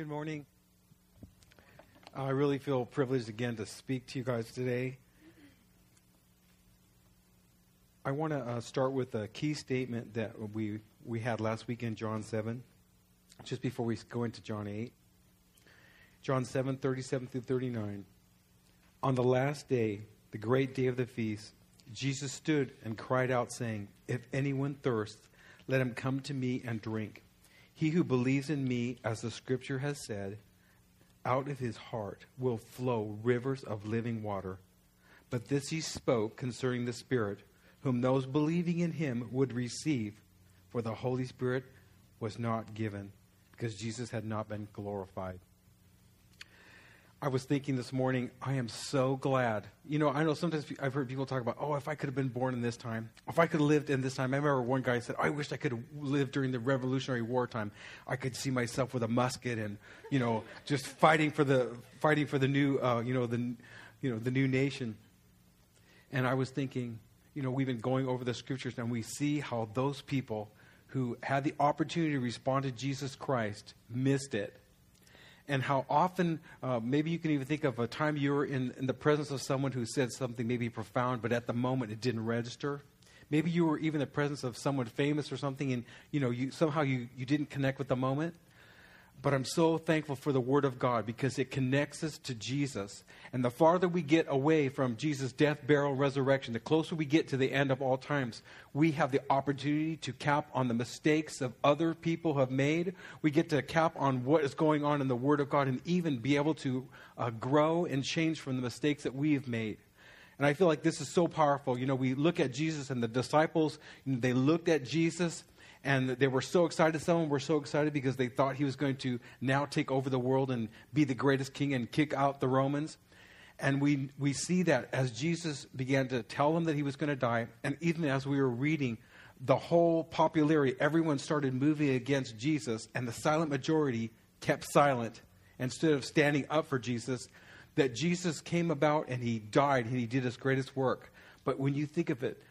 Good morning. I really feel privileged again to speak to you guys today. I want to uh, start with a key statement that we, we had last week in John 7, just before we go into John 8. John 7, 37 through 39. On the last day, the great day of the feast, Jesus stood and cried out, saying, If anyone thirsts, let him come to me and drink. He who believes in me, as the scripture has said, out of his heart will flow rivers of living water. But this he spoke concerning the Spirit, whom those believing in him would receive, for the Holy Spirit was not given, because Jesus had not been glorified. I was thinking this morning, I am so glad. You know, I know sometimes I've heard people talk about, oh, if I could have been born in this time, if I could have lived in this time. I remember one guy said, I wish I could have lived during the Revolutionary War time. I could see myself with a musket and, you know, just fighting for the fighting for the new, uh, you know, the, you know, the new nation. And I was thinking, you know, we've been going over the scriptures and we see how those people who had the opportunity to respond to Jesus Christ missed it and how often, uh, maybe you can even think of a time you were in, in the presence of someone who said something maybe profound, but at the moment it didn't register. Maybe you were even in the presence of someone famous or something, and you know you somehow you, you didn't connect with the moment. But I'm so thankful for the Word of God because it connects us to Jesus. And the farther we get away from Jesus' death, burial, resurrection, the closer we get to the end of all times, we have the opportunity to cap on the mistakes of other people have made. We get to cap on what is going on in the Word of God and even be able to uh, grow and change from the mistakes that we have made. And I feel like this is so powerful. You know, we look at Jesus and the disciples, they looked at Jesus and they were so excited. Some of them were so excited because they thought he was going to now take over the world and be the greatest king and kick out the Romans. And we, we see that as Jesus began to tell them that he was going to die, and even as we were reading, the whole popularity, everyone started moving against Jesus, and the silent majority kept silent instead of standing up for Jesus. That Jesus came about and he died and he did his greatest work. But when you think of it,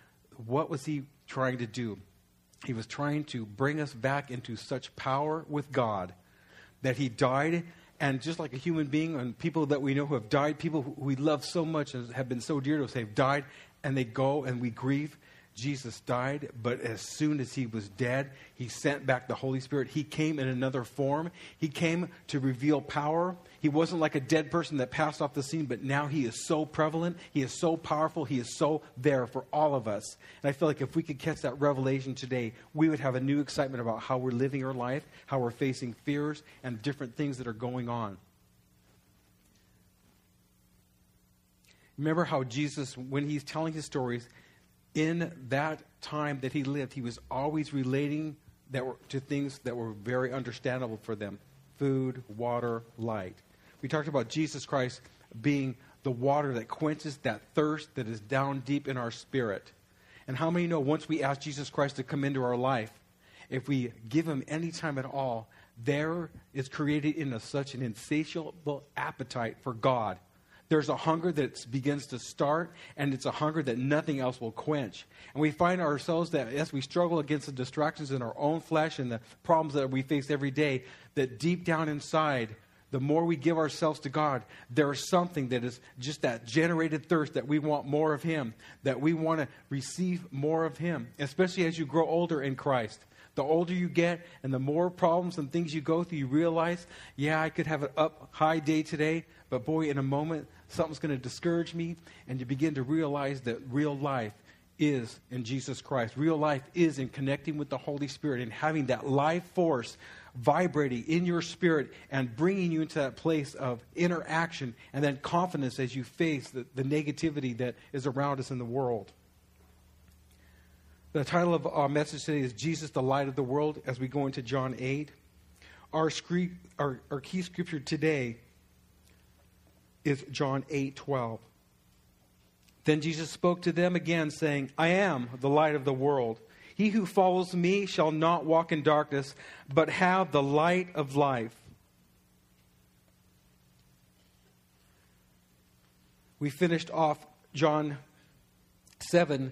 what was he trying to do? He was trying to bring us back into such power with God that he died. And just like a human being, and people that we know who have died, people who we love so much and have been so dear to us, have died, and they go and we grieve. Jesus died, but as soon as he was dead, he sent back the Holy Spirit. He came in another form. He came to reveal power. He wasn't like a dead person that passed off the scene, but now he is so prevalent. He is so powerful. He is so there for all of us. And I feel like if we could catch that revelation today, we would have a new excitement about how we're living our life, how we're facing fears, and different things that are going on. Remember how Jesus, when he's telling his stories, in that time that he lived, he was always relating that were, to things that were very understandable for them food, water, light. We talked about Jesus Christ being the water that quenches that thirst that is down deep in our spirit. And how many know once we ask Jesus Christ to come into our life, if we give him any time at all, there is created in us such an insatiable appetite for God there's a hunger that begins to start, and it's a hunger that nothing else will quench. And we find ourselves that as we struggle against the distractions in our own flesh and the problems that we face every day, that deep down inside, the more we give ourselves to God, there is something that is just that generated thirst that we want more of Him, that we want to receive more of Him, especially as you grow older in Christ. The older you get and the more problems and things you go through, you realize, yeah, I could have an up high day today, but boy, in a moment, something's going to discourage me, and you begin to realize that real life is in Jesus Christ. Real life is in connecting with the Holy Spirit and having that life force vibrating in your spirit and bringing you into that place of interaction and then confidence as you face the, the negativity that is around us in the world. The title of our message today is Jesus, the Light of the World, as we go into John 8. Our, scre- our, our key scripture today is John 8 12. Then Jesus spoke to them again, saying, I am the light of the world. He who follows me shall not walk in darkness, but have the light of life. We finished off John 7,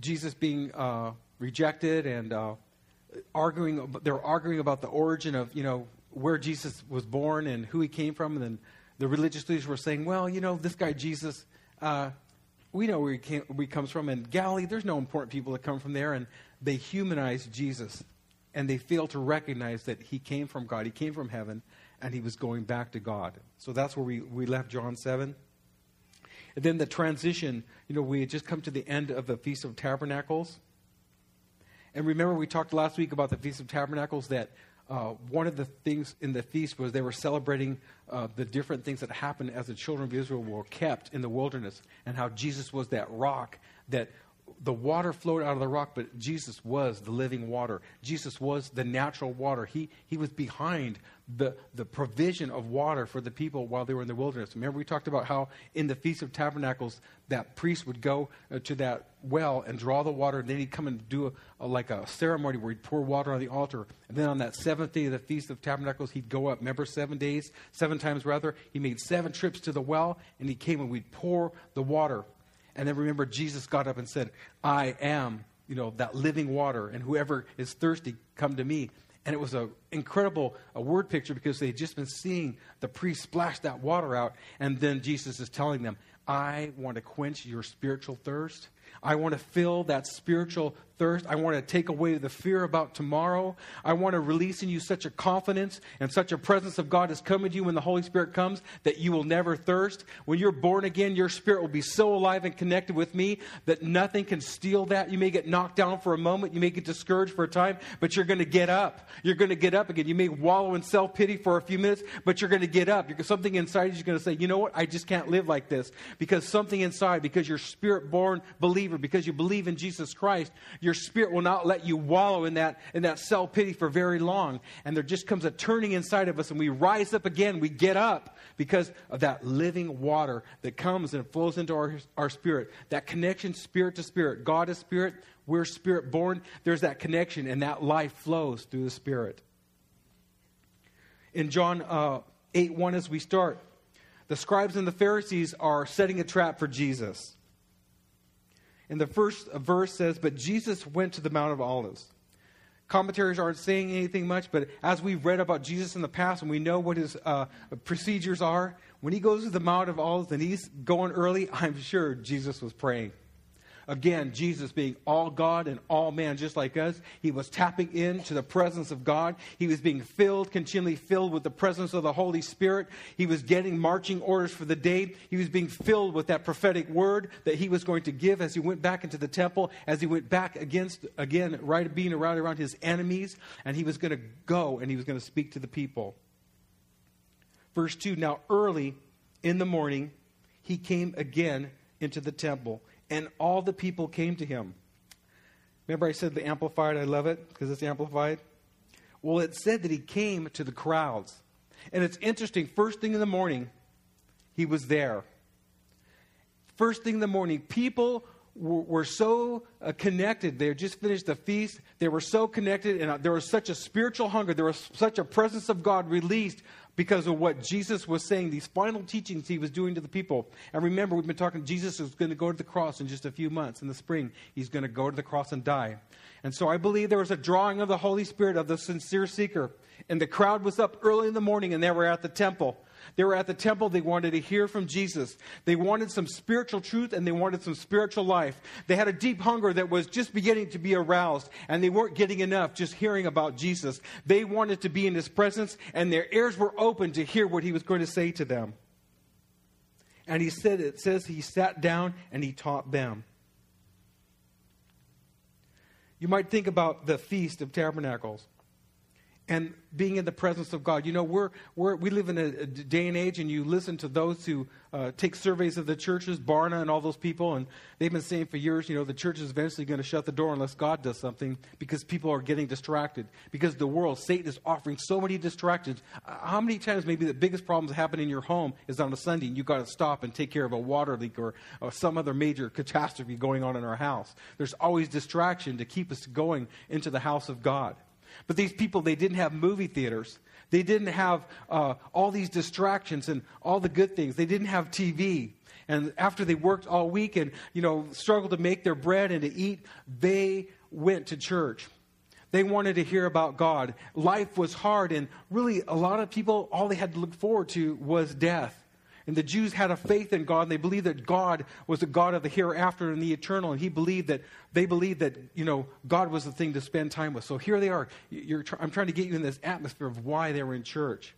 Jesus being uh, rejected and uh, arguing. They're arguing about the origin of, you know, where Jesus was born and who he came from. And then the religious leaders were saying, well, you know, this guy Jesus, uh, we know where he, came, where he comes from. And Galilee, there's no important people that come from there. And they humanized Jesus. And they failed to recognize that he came from God. He came from heaven. And he was going back to God. So that's where we, we left John 7. And then the transition, you know, we had just come to the end of the Feast of Tabernacles. And remember, we talked last week about the Feast of Tabernacles that uh, one of the things in the feast was they were celebrating uh, the different things that happened as the children of Israel were kept in the wilderness and how Jesus was that rock that the water flowed out of the rock, but Jesus was the living water. Jesus was the natural water. He, he was behind the, the provision of water for the people while they were in the wilderness. Remember, we talked about how in the Feast of Tabernacles, that priest would go uh, to that well and draw the water, and then he'd come and do a, a, like a ceremony where he'd pour water on the altar. And then on that seventh day of the Feast of Tabernacles, he'd go up. Remember, seven days, seven times rather? He made seven trips to the well, and he came and we'd pour the water and then remember, Jesus got up and said, I am, you know, that living water, and whoever is thirsty, come to me. And it was an incredible a word picture because they had just been seeing the priest splash that water out. And then Jesus is telling them, I want to quench your spiritual thirst. I want to fill that spiritual thirst. I want to take away the fear about tomorrow. I want to release in you such a confidence and such a presence of God is coming to you when the Holy Spirit comes that you will never thirst. When you're born again, your spirit will be so alive and connected with me that nothing can steal that. You may get knocked down for a moment, you may get discouraged for a time, but you're going to get up. You're going to get up again. You may wallow in self pity for a few minutes, but you're going to get up. You're, something inside you is going to say, you know what? I just can't live like this because something inside, because you're spirit born believer, because you believe in Jesus Christ, your spirit will not let you wallow in that, in that self pity for very long. And there just comes a turning inside of us, and we rise up again. We get up because of that living water that comes and flows into our, our spirit. That connection, spirit to spirit. God is spirit. We're spirit born. There's that connection, and that life flows through the spirit. In John uh, 8 1, as we start, the scribes and the Pharisees are setting a trap for Jesus. And the first verse says, But Jesus went to the Mount of Olives. Commentaries aren't saying anything much, but as we've read about Jesus in the past and we know what his uh, procedures are, when he goes to the Mount of Olives and he's going early, I'm sure Jesus was praying. Again, Jesus being all God and all man, just like us, he was tapping into the presence of God. He was being filled, continually filled with the presence of the Holy Spirit. He was getting marching orders for the day. He was being filled with that prophetic word that he was going to give as he went back into the temple, as he went back against, again, right, being around around his enemies, and he was going to go and he was going to speak to the people. Verse 2 Now, early in the morning, he came again into the temple and all the people came to him. Remember, I said the Amplified, I love it because it's amplified? Well, it said that he came to the crowds. And it's interesting, first thing in the morning, he was there. First thing in the morning, people were, were so uh, connected. They had just finished the feast. They were so connected, and uh, there was such a spiritual hunger. There was such a presence of God released because of what Jesus was saying, these final teachings he was doing to the people. And remember, we've been talking, Jesus is going to go to the cross in just a few months. In the spring, he's going to go to the cross and die. And so I believe there was a drawing of the Holy Spirit of the sincere seeker. And the crowd was up early in the morning and they were at the temple. They were at the temple. They wanted to hear from Jesus. They wanted some spiritual truth and they wanted some spiritual life. They had a deep hunger that was just beginning to be aroused, and they weren't getting enough just hearing about Jesus. They wanted to be in his presence, and their ears were open to hear what he was going to say to them. And he said, it says he sat down and he taught them. You might think about the Feast of Tabernacles and being in the presence of God. You know, we're, we're, we live in a, a day and age, and you listen to those who uh, take surveys of the churches, Barna and all those people, and they've been saying for years, you know, the church is eventually going to shut the door unless God does something because people are getting distracted. Because the world, Satan is offering so many distractions. Uh, how many times maybe the biggest problems happen in your home is on a Sunday and you've got to stop and take care of a water leak or, or some other major catastrophe going on in our house? There's always distraction to keep us going into the house of God. But these people, they didn't have movie theaters. They didn't have uh, all these distractions and all the good things. They didn't have TV. And after they worked all week and, you know, struggled to make their bread and to eat, they went to church. They wanted to hear about God. Life was hard, and really, a lot of people, all they had to look forward to was death. And the Jews had a faith in God, and they believed that God was the God of the hereafter and the eternal. And he believed that they believed that you know God was the thing to spend time with. So here they are. I'm trying to get you in this atmosphere of why they were in church,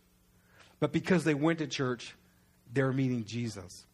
but because they went to church, they're meeting Jesus.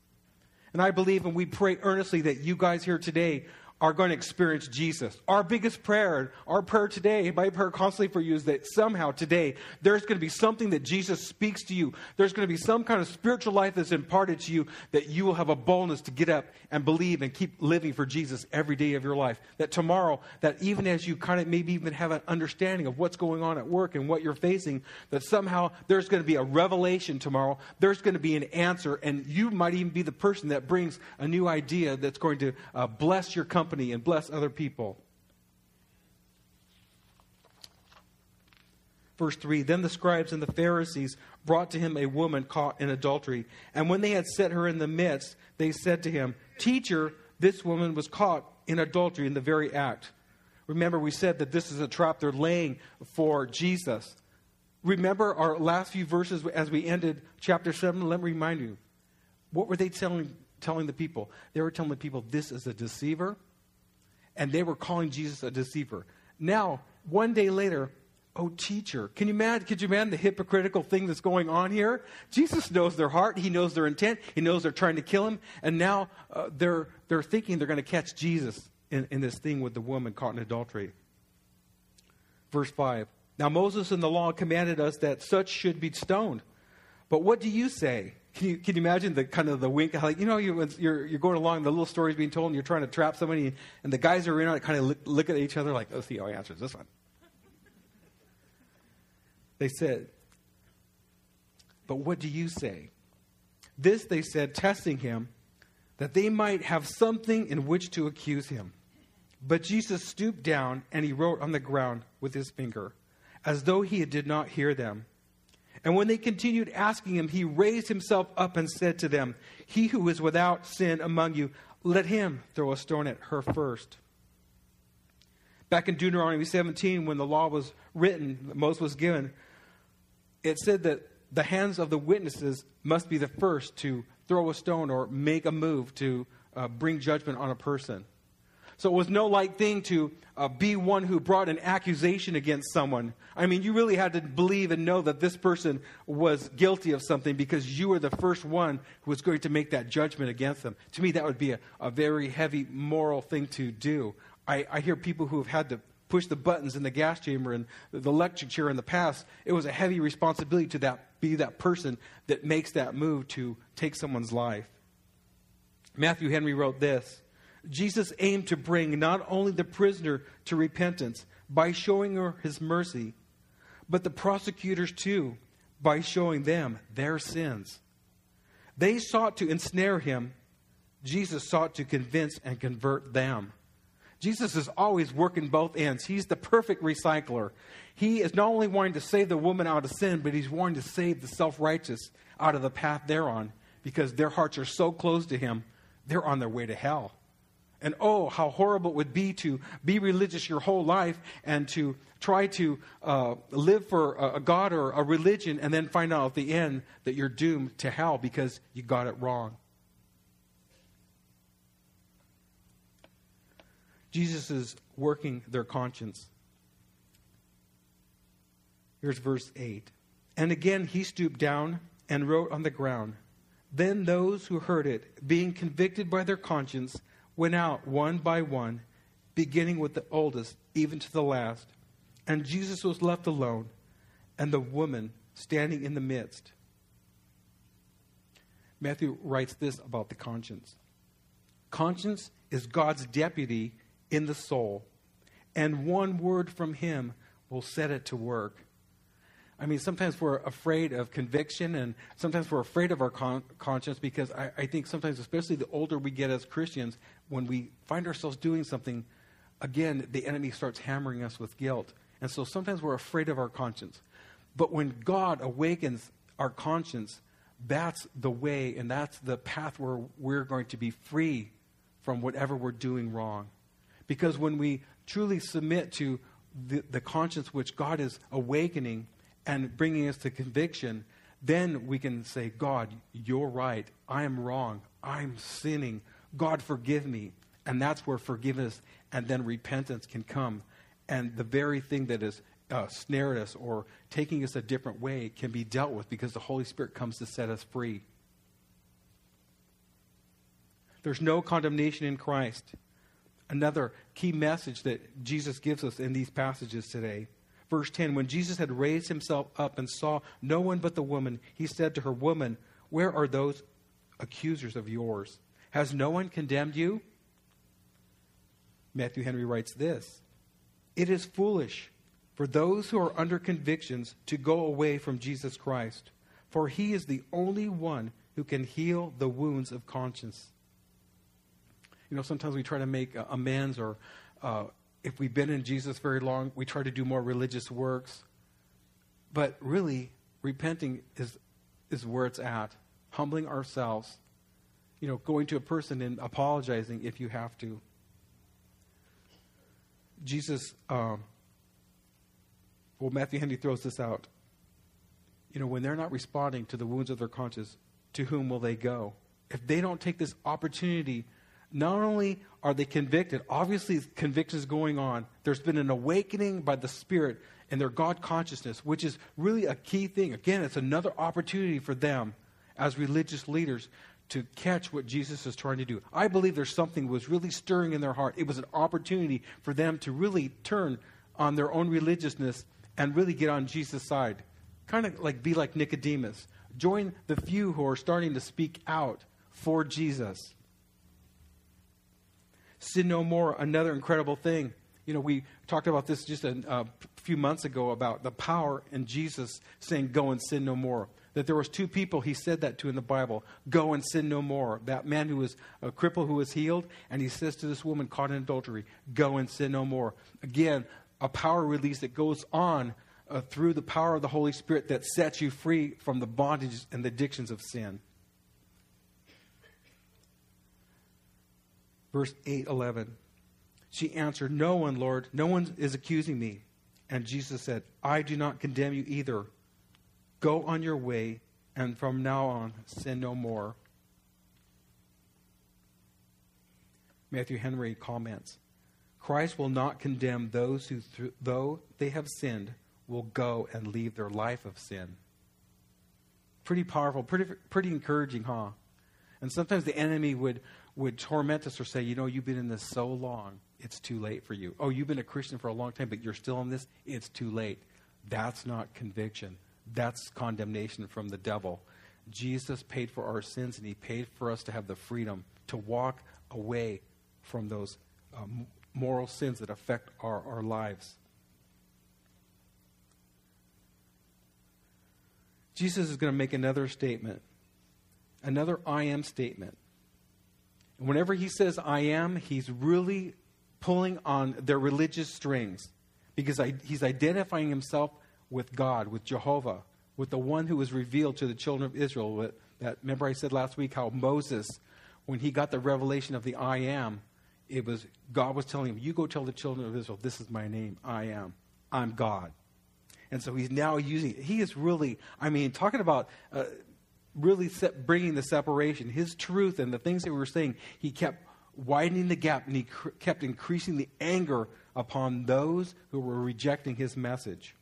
And I believe, and we pray earnestly that you guys here today are going to experience Jesus. Our biggest prayer, our prayer today, my prayer constantly for you is that somehow today there's going to be something that Jesus speaks to you. There's going to be some kind of spiritual life that's imparted to you that you will have a boldness to get up and believe and keep living for Jesus every day of your life. That tomorrow, that even as you kind of maybe even have an understanding of what's going on at work and what you're facing, that somehow there's going to be a revelation tomorrow. There's going to be an answer, and you might even be the person that brings a new idea that's going to uh, bless your company company and bless other people. Verse 3 Then the scribes and the Pharisees brought to him a woman caught in adultery. And when they had set her in the midst, they said to him, Teacher, this woman was caught in adultery in the very act. Remember, we said that this is a trap they're laying for Jesus. Remember our last few verses as we ended chapter 7? Let me remind you. What were they telling, telling the people? They were telling the people, This is a deceiver and they were calling Jesus a deceiver. Now, one day later, oh teacher, can you imagine, could you imagine the hypocritical thing that's going on here? Jesus knows their heart, he knows their intent, he knows they're trying to kill him, and now uh, they're, they're thinking they're going to catch Jesus in, in this thing with the woman caught in adultery. Verse 5. Now Moses in the law commanded us that such should be stoned. But what do you say? Can you, can you imagine the kind of the wink? Like, you know, you, you're, you're going along, the little story's being told, and you're trying to trap somebody, and the guys are in on it kind of look, look at each other like, let's see oh, how he answers this one. They said, But what do you say? This they said, testing him, that they might have something in which to accuse him. But Jesus stooped down and he wrote on the ground with his finger, as though he did not hear them. And when they continued asking him, he raised himself up and said to them, He who is without sin among you, let him throw a stone at her first. Back in Deuteronomy 17, when the law was written, Moses was given, it said that the hands of the witnesses must be the first to throw a stone or make a move to uh, bring judgment on a person. So it was no light thing to uh, be one who brought an accusation against someone. I mean, you really had to believe and know that this person was guilty of something because you were the first one who was going to make that judgment against them. To me, that would be a, a very heavy moral thing to do. I, I hear people who have had to push the buttons in the gas chamber and the electric chair in the past. It was a heavy responsibility to that, be that person that makes that move to take someone's life. Matthew Henry wrote this. Jesus aimed to bring not only the prisoner to repentance by showing her his mercy, but the prosecutors too by showing them their sins. They sought to ensnare him. Jesus sought to convince and convert them. Jesus is always working both ends. He's the perfect recycler. He is not only wanting to save the woman out of sin, but he's wanting to save the self righteous out of the path they're on because their hearts are so close to him, they're on their way to hell. And oh, how horrible it would be to be religious your whole life and to try to uh, live for a, a God or a religion and then find out at the end that you're doomed to hell because you got it wrong. Jesus is working their conscience. Here's verse 8. And again he stooped down and wrote on the ground. Then those who heard it, being convicted by their conscience, went out one by one, beginning with the oldest, even to the last. And Jesus was left alone, and the woman standing in the midst. Matthew writes this about the conscience Conscience is God's deputy in the soul, and one word from him will set it to work. I mean, sometimes we're afraid of conviction, and sometimes we're afraid of our con- conscience because I, I, think sometimes, especially the older we get as Christians, when we find ourselves doing something, again, the enemy starts hammering us with guilt. And so sometimes we're afraid of our conscience. But when God awakens our conscience, that's the way and that's the path where we're going to be free from whatever we're doing wrong. Because when we truly submit to the, the conscience which God is awakening and bringing us to conviction, then we can say, God, you're right. I am wrong. I'm sinning. God, forgive me. And that's where forgiveness and then repentance can come. And the very thing that has uh, snared us or taking us a different way can be dealt with because the Holy Spirit comes to set us free. There's no condemnation in Christ. Another key message that Jesus gives us in these passages today. Verse 10 When Jesus had raised himself up and saw no one but the woman, he said to her, Woman, where are those accusers of yours? Has no one condemned you? Matthew Henry writes this It is foolish for those who are under convictions to go away from Jesus Christ, for he is the only one who can heal the wounds of conscience. You know, sometimes we try to make uh, amends, or uh, if we've been in Jesus very long, we try to do more religious works. But really, repenting is, is where it's at. Humbling ourselves. You know, going to a person and apologizing if you have to. Jesus, um, well, Matthew Henry throws this out. You know, when they're not responding to the wounds of their conscience, to whom will they go? If they don't take this opportunity, not only are they convicted, obviously conviction is going on. There's been an awakening by the Spirit and their God consciousness, which is really a key thing. Again, it's another opportunity for them as religious leaders to catch what Jesus is trying to do. I believe there's something was really stirring in their heart. It was an opportunity for them to really turn on their own religiousness and really get on Jesus' side. Kind of like be like Nicodemus. Join the few who are starting to speak out for Jesus. Sin no more, another incredible thing. You know, we talked about this just a, a few months ago about the power in Jesus saying, Go and sin no more that there was two people he said that to in the bible go and sin no more that man who was a cripple who was healed and he says to this woman caught in adultery go and sin no more again a power release that goes on uh, through the power of the Holy Spirit that sets you free from the bondages and the addictions of sin. Verse 8 11. She answered, No one, Lord, no one is accusing me. And Jesus said, I do not condemn you either. Go on your way, and from now on, sin no more. Matthew Henry comments Christ will not condemn those who, though they have sinned, will go and leave their life of sin. Pretty powerful, pretty, pretty encouraging, huh? And sometimes the enemy would, would torment us or say, you know, you've been in this so long, it's too late for you. Oh, you've been a Christian for a long time, but you're still in this, it's too late. That's not conviction. That's condemnation from the devil. Jesus paid for our sins, and he paid for us to have the freedom to walk away from those um, moral sins that affect our, our lives. Jesus is going to make another statement, another I am statement. And whenever he says I am, he's really pulling on their religious strings because I, he's identifying himself with God, with Jehovah, with the one who was revealed to the children of Israel. That, remember I said last week how Moses, when he got the revelation of the I am, it was God was telling him, You go tell the children of Israel, this is my name. I am. I'm God. And so he's now using. He is really, I mean, talking about uh, really set, bringing the separation. His truth and the things that we were saying, he kept widening the gap and he cr- kept increasing the anger upon those who were rejecting his message.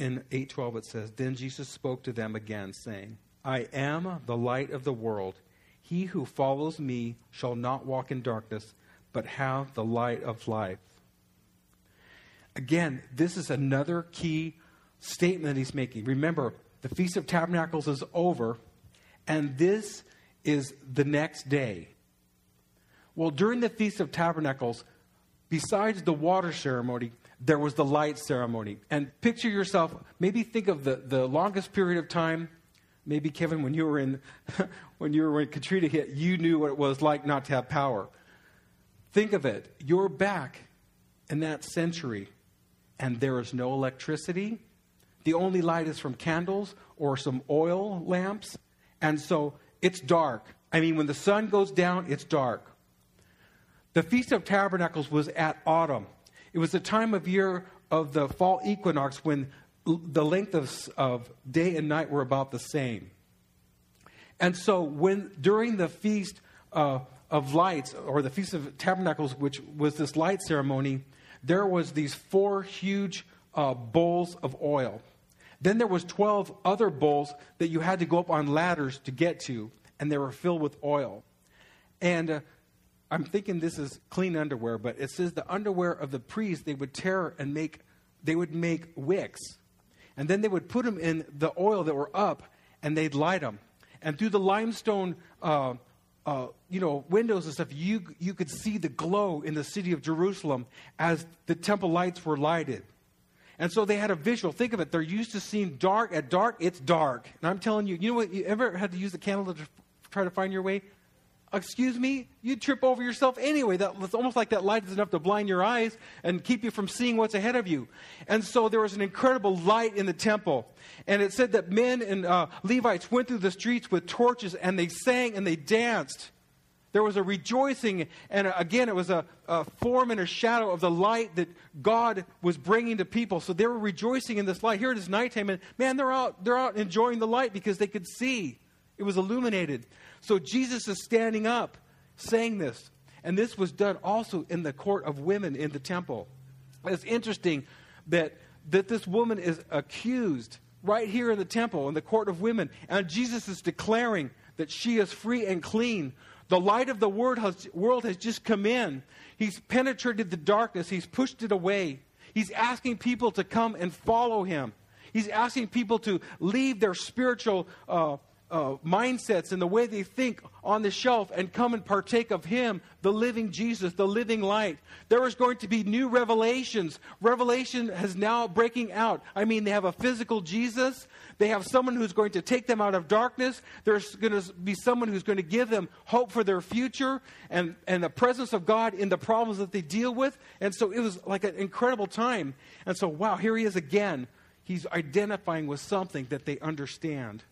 In 8:12 it says, "Then Jesus spoke to them again, saying, I am the light of the world. He who follows me shall not walk in darkness, but have the light of life. Again, this is another key statement that he's making. Remember, the Feast of Tabernacles is over, and this is the next day. Well, during the Feast of Tabernacles, besides the water ceremony, there was the light ceremony. And picture yourself, maybe think of the, the longest period of time Maybe Kevin, when you were in, when you were when Katrina hit, you knew what it was like not to have power. Think of it. You're back in that century, and there is no electricity. The only light is from candles or some oil lamps, and so it's dark. I mean, when the sun goes down, it's dark. The Feast of Tabernacles was at autumn. It was the time of year of the fall equinox when the length of, of day and night were about the same. And so, when during the feast uh, of lights, or the Feast of Tabernacles, which was this light ceremony, there was these four huge uh, bowls of oil. Then there was 12 other bowls that you had to go up on ladders to get to, and they were filled with oil. And uh, I'm thinking this is clean underwear, but it says the underwear of the priests they would tear and make, they would make wicks. And then they would put them in the oil that were up, and they'd light them. And through the limestone, uh, uh, you know, windows and stuff, you, you could see the glow in the city of Jerusalem as the temple lights were lighted. And so they had a visual. Think of it. They're used to seeing dark. At dark, it's dark. And I'm telling you, you know what? You ever had to use the candle to try to find your way? Excuse me? you'd trip over yourself anyway. That, it's almost like that light is enough to blind your eyes and keep you from seeing what's ahead of you. And so there was an incredible light in the temple. And it said that men and uh, Levites went through the streets with torches and they sang and they danced. There was a rejoicing, and uh, again, it was a, a, form and a shadow of the light that God was bringing to people. So they were rejoicing in this light. Here it is nighttime, and man, they're out, they're out enjoying the light because they could see. It was illuminated. So Jesus is standing up saying this. And this was done also in the court of women in the temple. It's interesting that, that this woman is accused right here in the temple, in the court of women. And Jesus is declaring that she is free and clean the light of the world has, world has just come in. He's penetrated the darkness, he's pushed it away. He's asking people to come and follow him. He's asking people to leave their spiritual uh, uh, mindsets and the way they think on the shelf and come and partake of Him, the living Jesus, the living light. There is going to be new revelations. Revelation has now breaking out. I mean, they have a physical Jesus. They have someone who's going to take them out of darkness. There's going to be someone who's going to give them hope for their future and, and the presence of God in the problems that they deal with. And so it was like an incredible time. And so, wow, here he is again. He's identifying with something that they understand.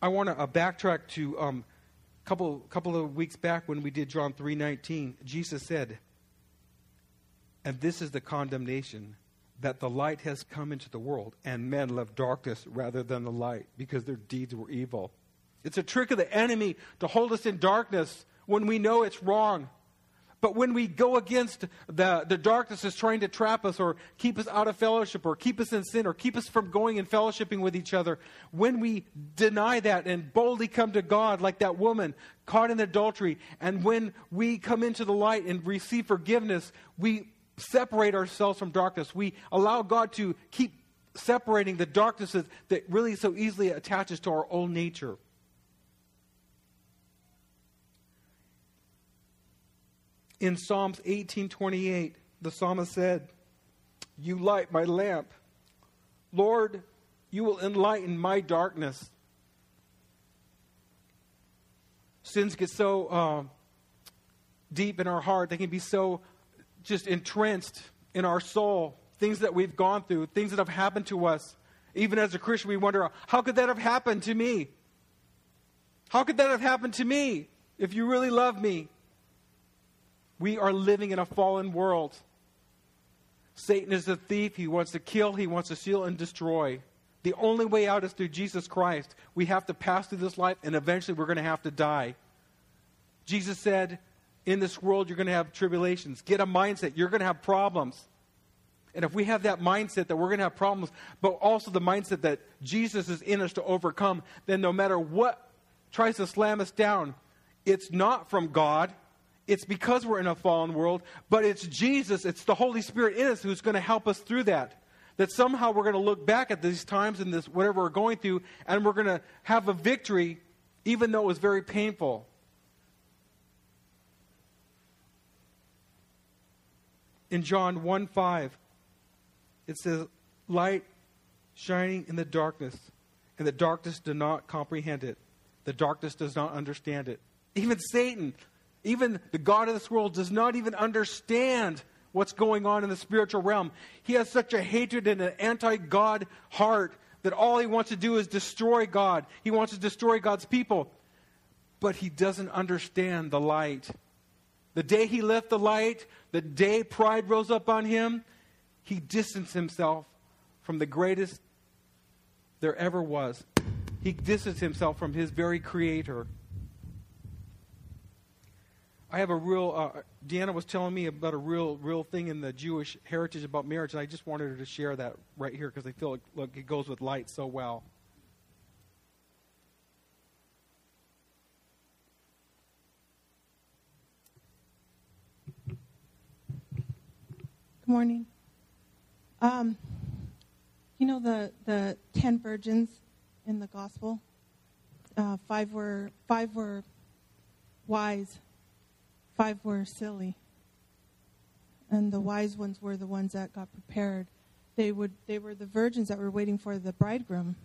I want to uh, backtrack to a um, couple couple of weeks back when we did John three nineteen. Jesus said, "And this is the condemnation." That the light has come into the world, and men love darkness rather than the light because their deeds were evil. It's a trick of the enemy to hold us in darkness when we know it's wrong. But when we go against the, the darkness is trying to trap us or keep us out of fellowship or keep us in sin or keep us from going and fellowshipping with each other, when we deny that and boldly come to God like that woman caught in adultery, and when we come into the light and receive forgiveness, we separate ourselves from darkness. We allow God to keep separating the darknesses that really so easily attaches to our own nature. In Psalms 18:28, the psalmist said, "You light my lamp. Lord, you will enlighten my darkness." Sins get so uh, deep in our heart; they can be so just entrenched in our soul. Things that we've gone through, things that have happened to us. Even as a Christian, we wonder, how could that have happened to me? How could that have happened to me if you really love me? We are living in a fallen world. Satan is a thief. He wants to kill, he wants to steal and destroy. The only way out is through Jesus Christ. We have to pass through this life, and eventually we're going to have to die. Jesus said, In this world, you're going to have tribulations. Get a mindset. You're going to have problems. And if we have that mindset that we're going to have problems, but also the mindset that Jesus is in us to overcome, then no matter what tries to slam us down, it's not from God it's because we're in a fallen world, but it's Jesus, it's the Holy Spirit in us who's going to help us through that. That somehow we're going to look back at these times and this whatever we're going through, and we're going to have a victory, even though it was very painful. In John 1 5, it says, Light shining in the darkness, and the darkness does not comprehend it. The darkness does not understand it. Even Satan even the God of this world does not even understand what's going on in the spiritual realm. He has such a hatred and an anti God heart that all he wants to do is destroy God. He wants to destroy God's people. but he doesn't understand the light. The day he left the light, the day pride rose up on him, he distanced himself from the greatest there ever was. He distanced himself from his very creator. I have a real. Uh, Deanna was telling me about a real, real thing in the Jewish heritage about marriage, and I just wanted her to share that right here because I feel like look, it goes with light so well. Good morning. Um, you know the the ten virgins in the gospel. Uh, five were five were wise, five were silly, and the wise ones were the ones that got prepared. They would they were the virgins that were waiting for the bridegroom.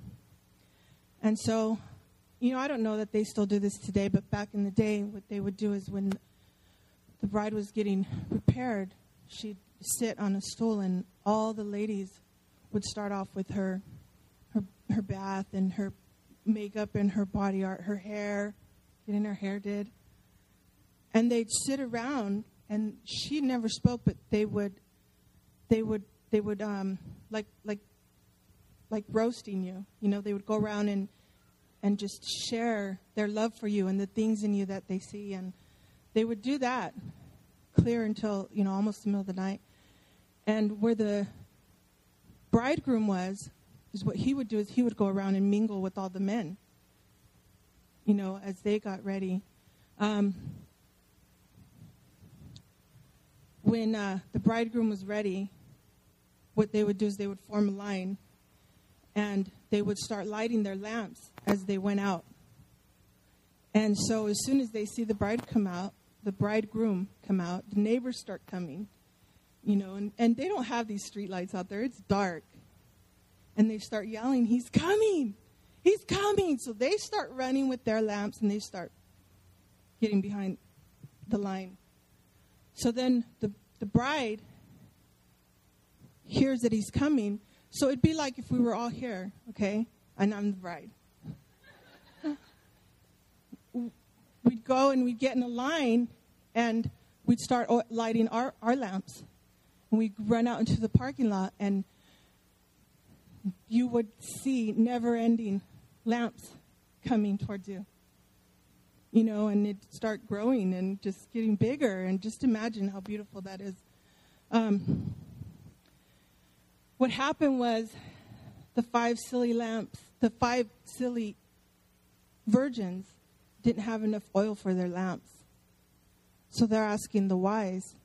And so, you know, I don't know that they still do this today, but back in the day, what they would do is when the bride was getting prepared, she'd sit on a stool, and all the ladies would start off with her her her bath and her makeup and her body art, her hair, getting her hair did. And they'd sit around and she never spoke, but they would they would they would um like like like roasting you. You know, they would go around and and just share their love for you and the things in you that they see and they would do that clear until, you know, almost the middle of the night. And where the bridegroom was, is what he would do is he would go around and mingle with all the men, you know, as they got ready. Um, when uh, the bridegroom was ready, what they would do is they would form a line and they would start lighting their lamps as they went out. And so as soon as they see the bride come out, the bridegroom come out, the neighbors start coming you know, and, and they don't have these street lights out there. It's dark. And they start yelling, He's coming! He's coming! So they start running with their lamps and they start getting behind the line. So then the, the bride hears that he's coming. So it'd be like if we were all here, okay? And I'm the bride. we'd go and we'd get in a line and we'd start lighting our, our lamps and we run out into the parking lot and you would see never ending lamps coming towards you. You know, and it start growing and just getting bigger and just imagine how beautiful that is. Um, what happened was the five silly lamps, the five silly virgins didn't have enough oil for their lamps. So they're asking the wise,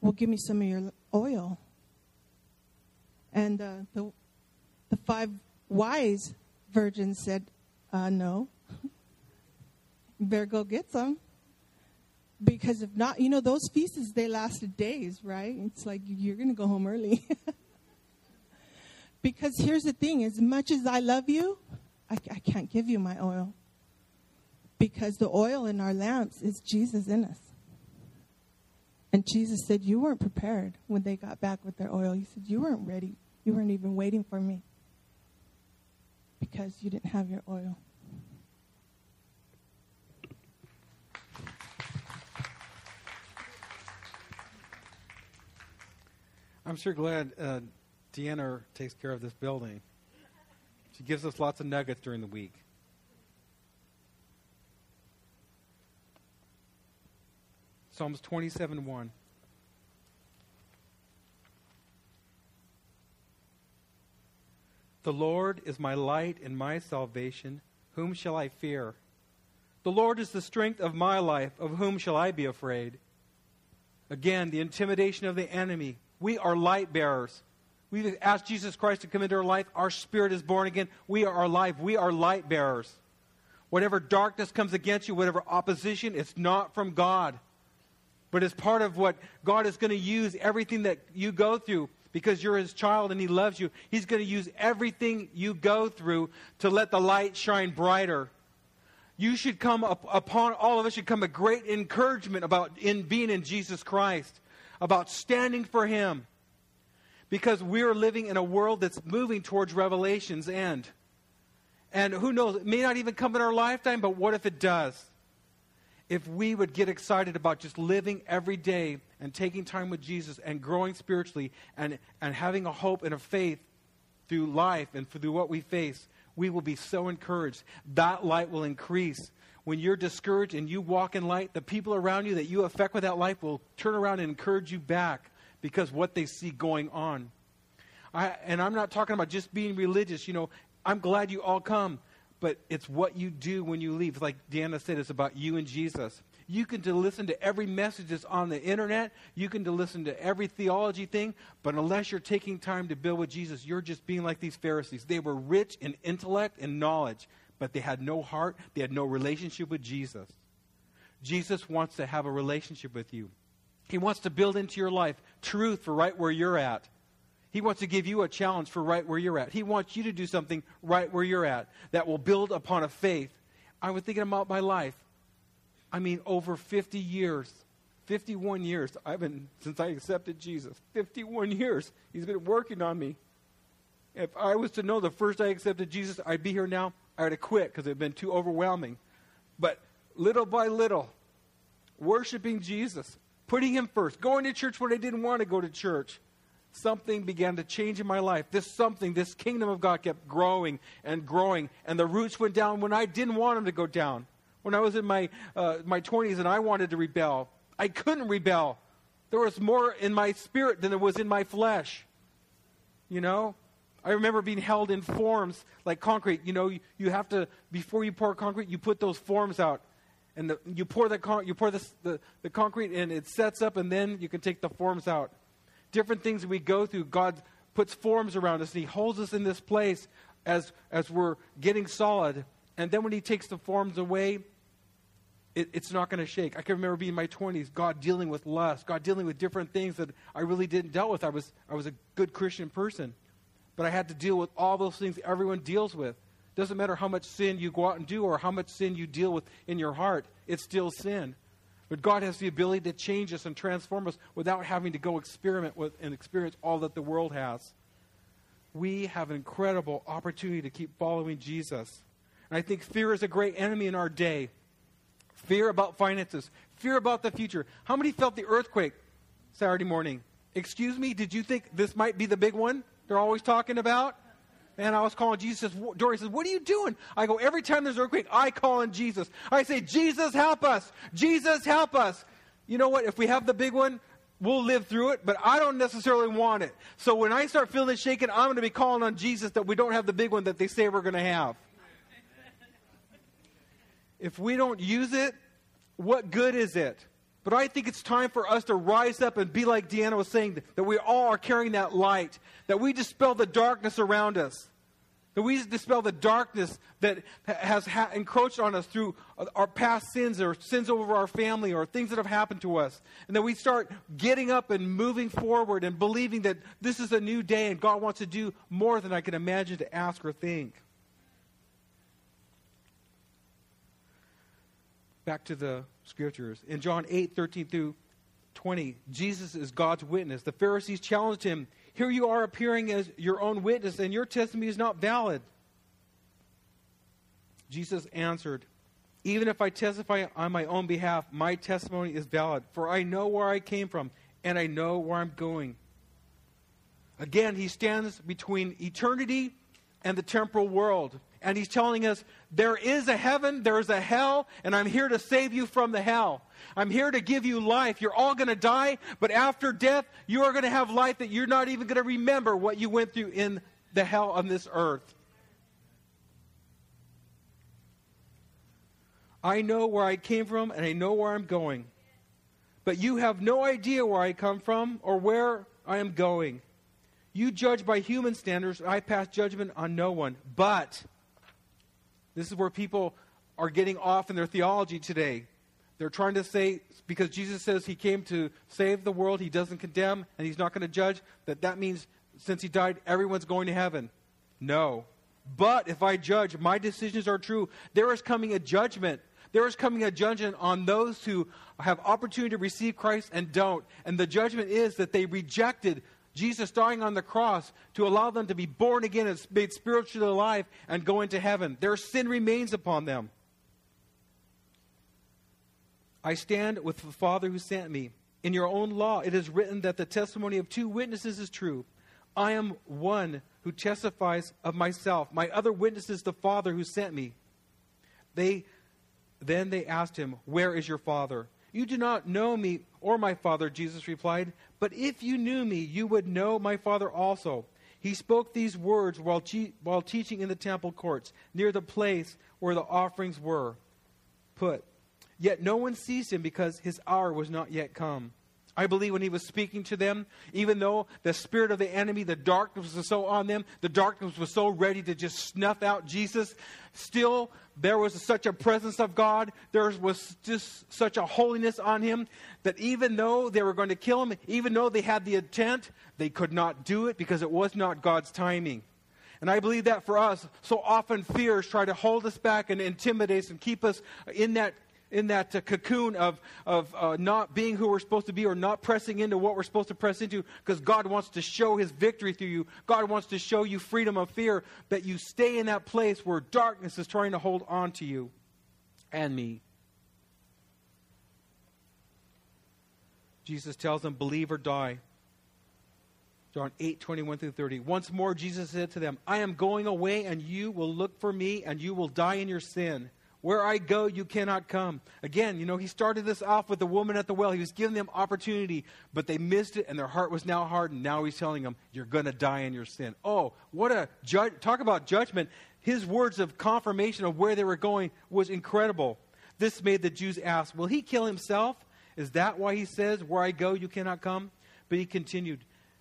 well, give me some of your oil. And uh, the, the five wise virgins said, uh, No. Better go get some. Because if not, you know, those feasts, they lasted days, right? It's like you're going to go home early. because here's the thing as much as I love you, I, I can't give you my oil. Because the oil in our lamps is Jesus in us. And Jesus said, You weren't prepared when they got back with their oil. He said, You weren't ready. You weren't even waiting for me because you didn't have your oil. I'm sure glad uh, Deanna takes care of this building. She gives us lots of nuggets during the week. Psalms 27 1. The Lord is my light and my salvation. Whom shall I fear? The Lord is the strength of my life. Of whom shall I be afraid? Again, the intimidation of the enemy. We are light bearers. We've asked Jesus Christ to come into our life. Our spirit is born again. We are alive. We are light bearers. Whatever darkness comes against you, whatever opposition, it's not from God. But it's part of what God is going to use everything that you go through because you're his child and he loves you, he's going to use everything you go through to let the light shine brighter. You should come up, upon all of us should come a great encouragement about in being in Jesus Christ, about standing for him. Because we're living in a world that's moving towards Revelation's end. And who knows, it may not even come in our lifetime, but what if it does? If we would get excited about just living every day and taking time with Jesus and growing spiritually and, and having a hope and a faith through life and through what we face, we will be so encouraged. That light will increase. When you're discouraged and you walk in light, the people around you that you affect with that light will turn around and encourage you back because what they see going on. I, and I'm not talking about just being religious. You know, I'm glad you all come, but it's what you do when you leave. Like Deanna said, it's about you and Jesus. You can to listen to every message that's on the internet. You can to listen to every theology thing. But unless you're taking time to build with Jesus, you're just being like these Pharisees. They were rich in intellect and knowledge, but they had no heart. They had no relationship with Jesus. Jesus wants to have a relationship with you. He wants to build into your life truth for right where you're at. He wants to give you a challenge for right where you're at. He wants you to do something right where you're at that will build upon a faith. I was thinking about my life. I mean, over 50 years, 51 years, I've been, since I accepted Jesus, 51 years, He's been working on me. If I was to know the first I accepted Jesus, I'd be here now, I would have quit because it had been too overwhelming. But little by little, worshiping Jesus, putting Him first, going to church when I didn't want to go to church, something began to change in my life. This something, this kingdom of God kept growing and growing, and the roots went down when I didn't want them to go down. When I was in my, uh, my 20s and I wanted to rebel, I couldn't rebel. There was more in my spirit than there was in my flesh. You know? I remember being held in forms like concrete. You know, you, you have to, before you pour concrete, you put those forms out. And the, you pour, the, con- you pour the, the, the concrete and it sets up, and then you can take the forms out. Different things we go through, God puts forms around us, and He holds us in this place as, as we're getting solid. And then when He takes the forms away, it, it's not going to shake. I can remember being in my 20s, God dealing with lust, God dealing with different things that I really didn't deal with. I was, I was a good Christian person. But I had to deal with all those things everyone deals with. Doesn't matter how much sin you go out and do or how much sin you deal with in your heart, it's still sin. But God has the ability to change us and transform us without having to go experiment with and experience all that the world has. We have an incredible opportunity to keep following Jesus. And I think fear is a great enemy in our day fear about finances, fear about the future. How many felt the earthquake Saturday morning? Excuse me, did you think this might be the big one they're always talking about? And I was calling Jesus. Dory says, What are you doing? I go, Every time there's an earthquake, I call on Jesus. I say, Jesus, help us. Jesus, help us. You know what? If we have the big one, we'll live through it, but I don't necessarily want it. So when I start feeling it shaking, I'm going to be calling on Jesus that we don't have the big one that they say we're going to have. If we don't use it, what good is it? But I think it's time for us to rise up and be like Deanna was saying, that we all are carrying that light, that we dispel the darkness around us, that we dispel the darkness that has ha- encroached on us through uh, our past sins or sins over our family or things that have happened to us. And that we start getting up and moving forward and believing that this is a new day and God wants to do more than I can imagine to ask or think. Back to the scriptures. In John 8, 13 through 20, Jesus is God's witness. The Pharisees challenged him Here you are appearing as your own witness, and your testimony is not valid. Jesus answered, Even if I testify on my own behalf, my testimony is valid, for I know where I came from, and I know where I'm going. Again, he stands between eternity and the temporal world. And he's telling us there is a heaven, there is a hell, and I'm here to save you from the hell. I'm here to give you life. You're all going to die, but after death, you are going to have life that you're not even going to remember what you went through in the hell on this earth. I know where I came from and I know where I'm going. But you have no idea where I come from or where I am going. You judge by human standards, I pass judgment on no one. But this is where people are getting off in their theology today. They're trying to say, because Jesus says he came to save the world, he doesn't condemn, and he's not going to judge, that that means since he died, everyone's going to heaven. No. But if I judge, my decisions are true. There is coming a judgment. There is coming a judgment on those who have opportunity to receive Christ and don't. And the judgment is that they rejected Jesus dying on the cross to allow them to be born again and made spiritually alive and go into heaven. Their sin remains upon them. I stand with the Father who sent me. In your own law, it is written that the testimony of two witnesses is true. I am one who testifies of myself. My other witness is the Father who sent me. They then they asked him, "Where is your Father?" "You do not know me or my Father," Jesus replied. "But if you knew me, you would know my Father also." He spoke these words while, che- while teaching in the temple courts, near the place where the offerings were put. Yet no one seized him because his hour was not yet come. I believe when he was speaking to them, even though the spirit of the enemy, the darkness was so on them, the darkness was so ready to just snuff out Jesus, still there was such a presence of God, there was just such a holiness on him that even though they were going to kill him, even though they had the intent, they could not do it because it was not God's timing. And I believe that for us, so often fears try to hold us back and intimidate us and keep us in that in that uh, cocoon of, of uh, not being who we're supposed to be or not pressing into what we're supposed to press into because God wants to show his victory through you. God wants to show you freedom of fear, that you stay in that place where darkness is trying to hold on to you and me. Jesus tells them, believe or die. John 8, 21 through 30. Once more, Jesus said to them, I am going away, and you will look for me, and you will die in your sin. Where I go, you cannot come. Again, you know, he started this off with the woman at the well. He was giving them opportunity, but they missed it, and their heart was now hardened. Now he's telling them, You're going to die in your sin. Oh, what a judge. Talk about judgment. His words of confirmation of where they were going was incredible. This made the Jews ask, Will he kill himself? Is that why he says, Where I go, you cannot come? But he continued,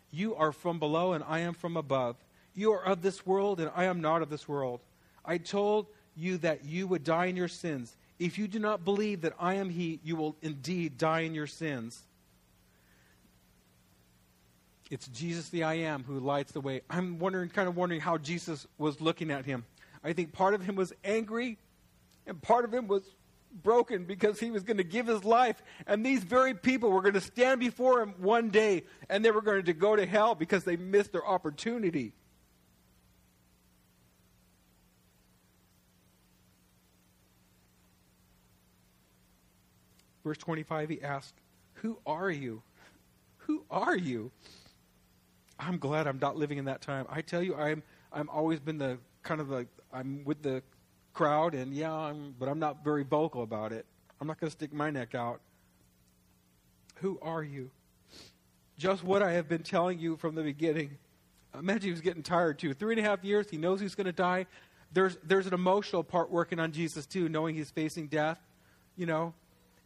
You are from below, and I am from above. You are of this world, and I am not of this world. I told you that you would die in your sins. If you do not believe that I am He, you will indeed die in your sins. It's Jesus the I am who lights the way. I'm wondering, kind of wondering how Jesus was looking at him. I think part of him was angry, and part of him was broken because he was going to give his life. And these very people were going to stand before him one day, and they were going to go to hell because they missed their opportunity. Verse 25, he asked, Who are you? Who are you? I'm glad I'm not living in that time. I tell you, I'm I'm always been the kind of the I'm with the crowd, and yeah, I'm, but I'm not very vocal about it. I'm not going to stick my neck out. Who are you? Just what I have been telling you from the beginning. Imagine he was getting tired too. Three and a half years, he knows he's going to die. There's there's an emotional part working on Jesus too, knowing he's facing death. You know,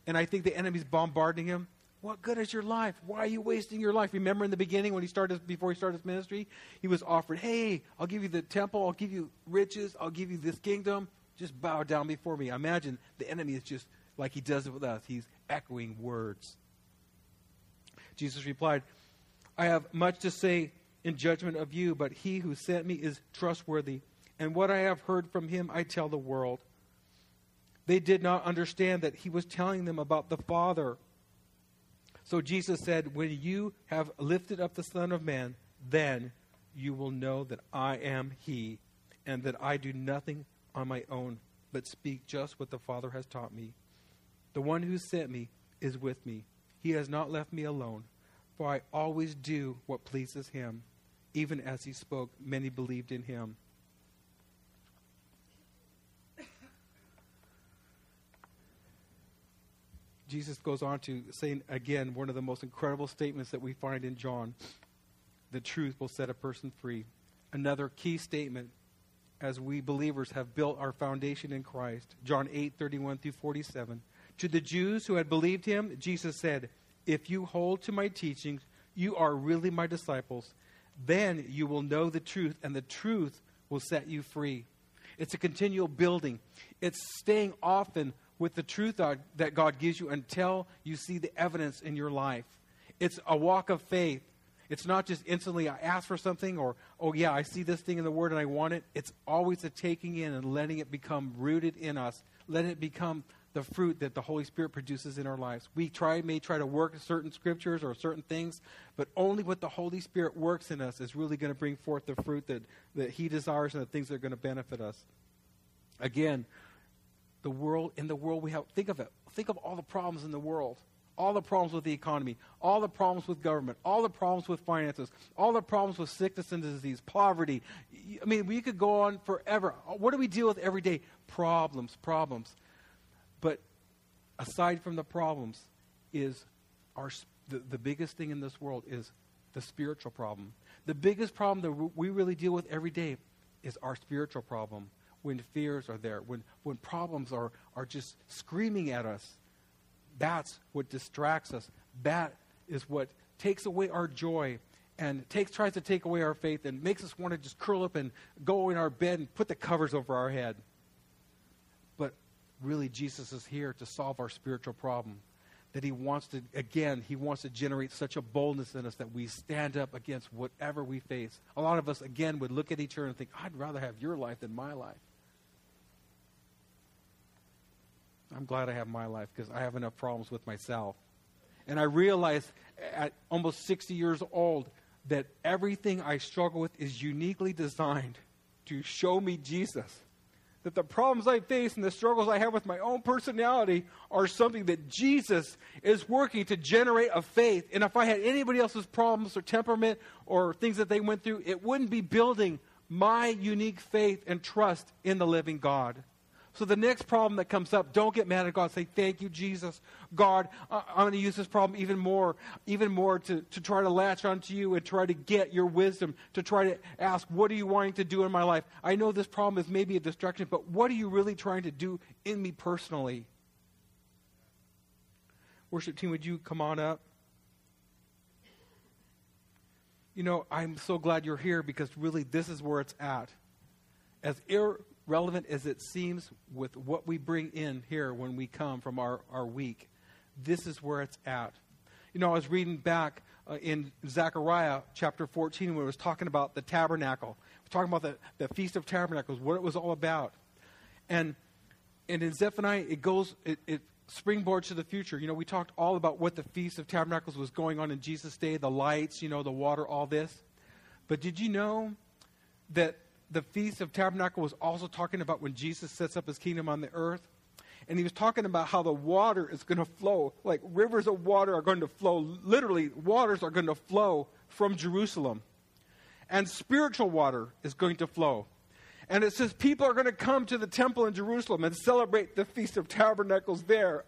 and I think the enemy's bombarding him. What good is your life? Why are you wasting your life? Remember in the beginning when he started before he started his ministry, he was offered, "Hey, I'll give you the temple, I'll give you riches, I'll give you this kingdom. Just bow down before me." I imagine the enemy is just like he does it with us. He's echoing words. Jesus replied, "I have much to say in judgment of you, but he who sent me is trustworthy, and what I have heard from him I tell the world." They did not understand that he was telling them about the Father. So Jesus said, When you have lifted up the Son of Man, then you will know that I am he, and that I do nothing on my own, but speak just what the Father has taught me. The one who sent me is with me. He has not left me alone, for I always do what pleases him. Even as he spoke, many believed in him. Jesus goes on to say again one of the most incredible statements that we find in John the truth will set a person free. Another key statement as we believers have built our foundation in Christ. John 8 31 through 47. To the Jews who had believed him, Jesus said, If you hold to my teachings, you are really my disciples. Then you will know the truth, and the truth will set you free. It's a continual building, it's staying often with the truth that God gives you until you see the evidence in your life. It's a walk of faith. It's not just instantly I ask for something or, oh, yeah, I see this thing in the Word and I want it. It's always a taking in and letting it become rooted in us, letting it become the fruit that the Holy Spirit produces in our lives. We try may try to work certain scriptures or certain things, but only what the Holy Spirit works in us is really going to bring forth the fruit that, that He desires and the things that are going to benefit us. Again, the world in the world we have think of it. Think of all the problems in the world. All the problems with the economy, all the problems with government, all the problems with finances, all the problems with sickness and disease, poverty. I mean, we could go on forever. What do we deal with every day? Problems, problems. But aside from the problems, is our the, the biggest thing in this world is the spiritual problem. The biggest problem that we really deal with every day is our spiritual problem. When fears are there, when, when problems are, are just screaming at us, that's what distracts us. That is what takes away our joy and takes, tries to take away our faith and makes us want to just curl up and go in our bed and put the covers over our head But really Jesus is here to solve our spiritual problem. That he wants to, again, he wants to generate such a boldness in us that we stand up against whatever we face. A lot of us, again, would look at each other and think, I'd rather have your life than my life. I'm glad I have my life because I have enough problems with myself. And I realize at almost 60 years old that everything I struggle with is uniquely designed to show me Jesus that the problems I face and the struggles I have with my own personality are something that Jesus is working to generate a faith. And if I had anybody else's problems or temperament or things that they went through, it wouldn't be building my unique faith and trust in the living God. So the next problem that comes up, don't get mad at God. Say, thank you, Jesus. God, I'm going to use this problem even more, even more to, to try to latch onto you and try to get your wisdom, to try to ask, what are you wanting to do in my life? I know this problem is maybe a distraction, but what are you really trying to do in me personally? Worship team, would you come on up? You know, I'm so glad you're here because really this is where it's at. As ir- relevant as it seems with what we bring in here when we come from our, our week, this is where it's at. You know, I was reading back uh, in Zechariah chapter 14 when it was talking about the tabernacle, talking about the, the Feast of Tabernacles, what it was all about. And, and in Zephaniah, it goes, it, it springboards to the future. You know, we talked all about what the Feast of Tabernacles was going on in Jesus' day, the lights, you know, the water, all this. But did you know that the Feast of Tabernacle was also talking about when Jesus sets up his kingdom on the earth. And he was talking about how the water is going to flow, like rivers of water are going to flow. Literally, waters are going to flow from Jerusalem. And spiritual water is going to flow. And it says people are going to come to the temple in Jerusalem and celebrate the Feast of Tabernacles there.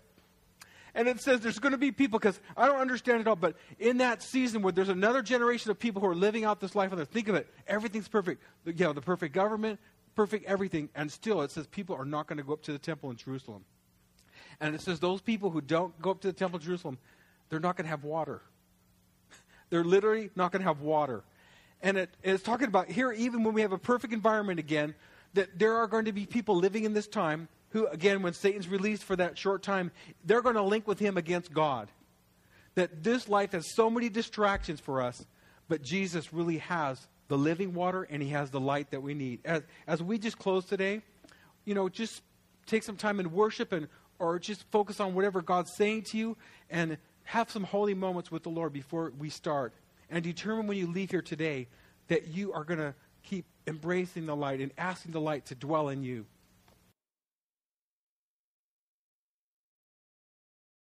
And it says there's going to be people, because I don't understand it all, but in that season where there's another generation of people who are living out this life on earth, think of it, everything's perfect. You know, the perfect government, perfect everything, and still it says people are not going to go up to the temple in Jerusalem. And it says those people who don't go up to the temple in Jerusalem, they're not going to have water. they're literally not going to have water. And it, it's talking about here, even when we have a perfect environment again, that there are going to be people living in this time who, again, when Satan's released for that short time, they're going to link with him against God. That this life has so many distractions for us, but Jesus really has the living water and he has the light that we need. As, as we just close today, you know, just take some time in worship and or just focus on whatever God's saying to you and have some holy moments with the Lord before we start. And determine when you leave here today that you are going to keep embracing the light and asking the light to dwell in you.